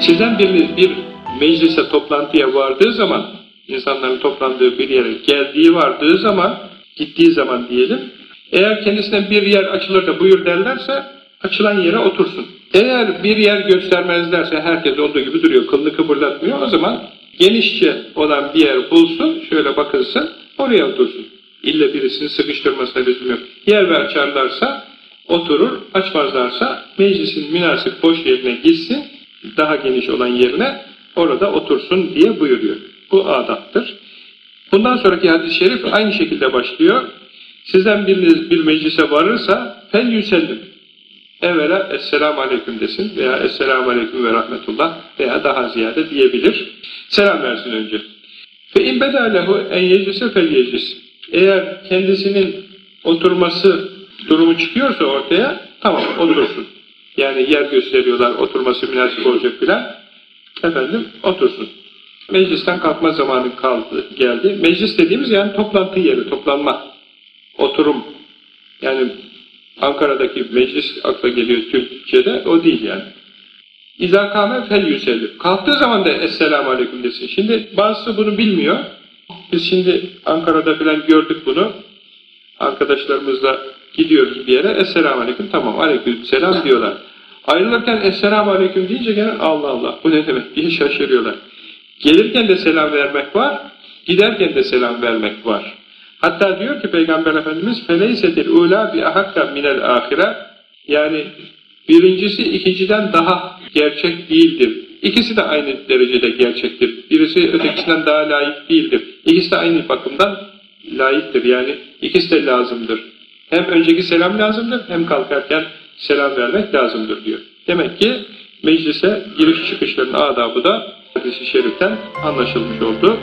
Sizden biriniz bir meclise, toplantıya vardığı zaman, insanların toplandığı bir yere geldiği vardığı zaman, gittiği zaman diyelim, eğer kendisine bir yer açılır da buyur derlerse, açılan yere otursun. Eğer bir yer göstermezlerse, herkes olduğu gibi duruyor, kılını kıpırdatmıyor, o zaman genişçe olan bir yer bulsun, şöyle bakılsın, oraya otursun. İlle birisini sıkıştırmasına lüzum yok. Yer ve açarlarsa oturur, açmazlarsa meclisin münasip boş yerine gitsin, daha geniş olan yerine orada otursun diye buyuruyor. Bu adaptır. Bundan sonraki hadis-i şerif aynı şekilde başlıyor. Sizden biriniz bir meclise varırsa fel yüsellim. Evvela Esselamu Aleyküm desin veya Esselamu Aleyküm ve Rahmetullah veya daha ziyade diyebilir. Selam versin önce. Fe in lehu en yeclise fel yeclis. Eğer kendisinin oturması durumu çıkıyorsa ortaya tamam otursun. Yani yer gösteriyorlar oturması münasip olacak filan. Efendim otursun. Meclisten kalkma zamanı kaldı, geldi. Meclis dediğimiz yani toplantı yeri, toplanma, oturum. Yani Ankara'daki meclis akla geliyor Türkçe'de o değil yani. İzâ kâme fel yüsellim. Kalktığı zaman da Esselamu Aleyküm desin. Şimdi bazısı bunu bilmiyor. Biz şimdi Ankara'da falan gördük bunu. Arkadaşlarımızla Gidiyoruz bir yere, Esselamu Aleyküm, tamam Aleyküm Selam diyorlar. Ayrılırken Esselamu Aleyküm deyince gene Allah Allah bu ne demek diye şaşırıyorlar. Gelirken de selam vermek var, giderken de selam vermek var. Hatta diyor ki Peygamber Efendimiz feleysetil ula bi ahakka minel ahire yani birincisi ikinciden daha gerçek değildir. İkisi de aynı derecede gerçektir. Birisi ötekisinden daha layık değildir. İkisi de aynı bakımdan layıktır. Yani ikisi de lazımdır. Hem önceki selam lazımdır hem kalkarken selam vermek lazımdır diyor. Demek ki meclise giriş çıkışların adabı da hadis-i şeriften anlaşılmış oldu.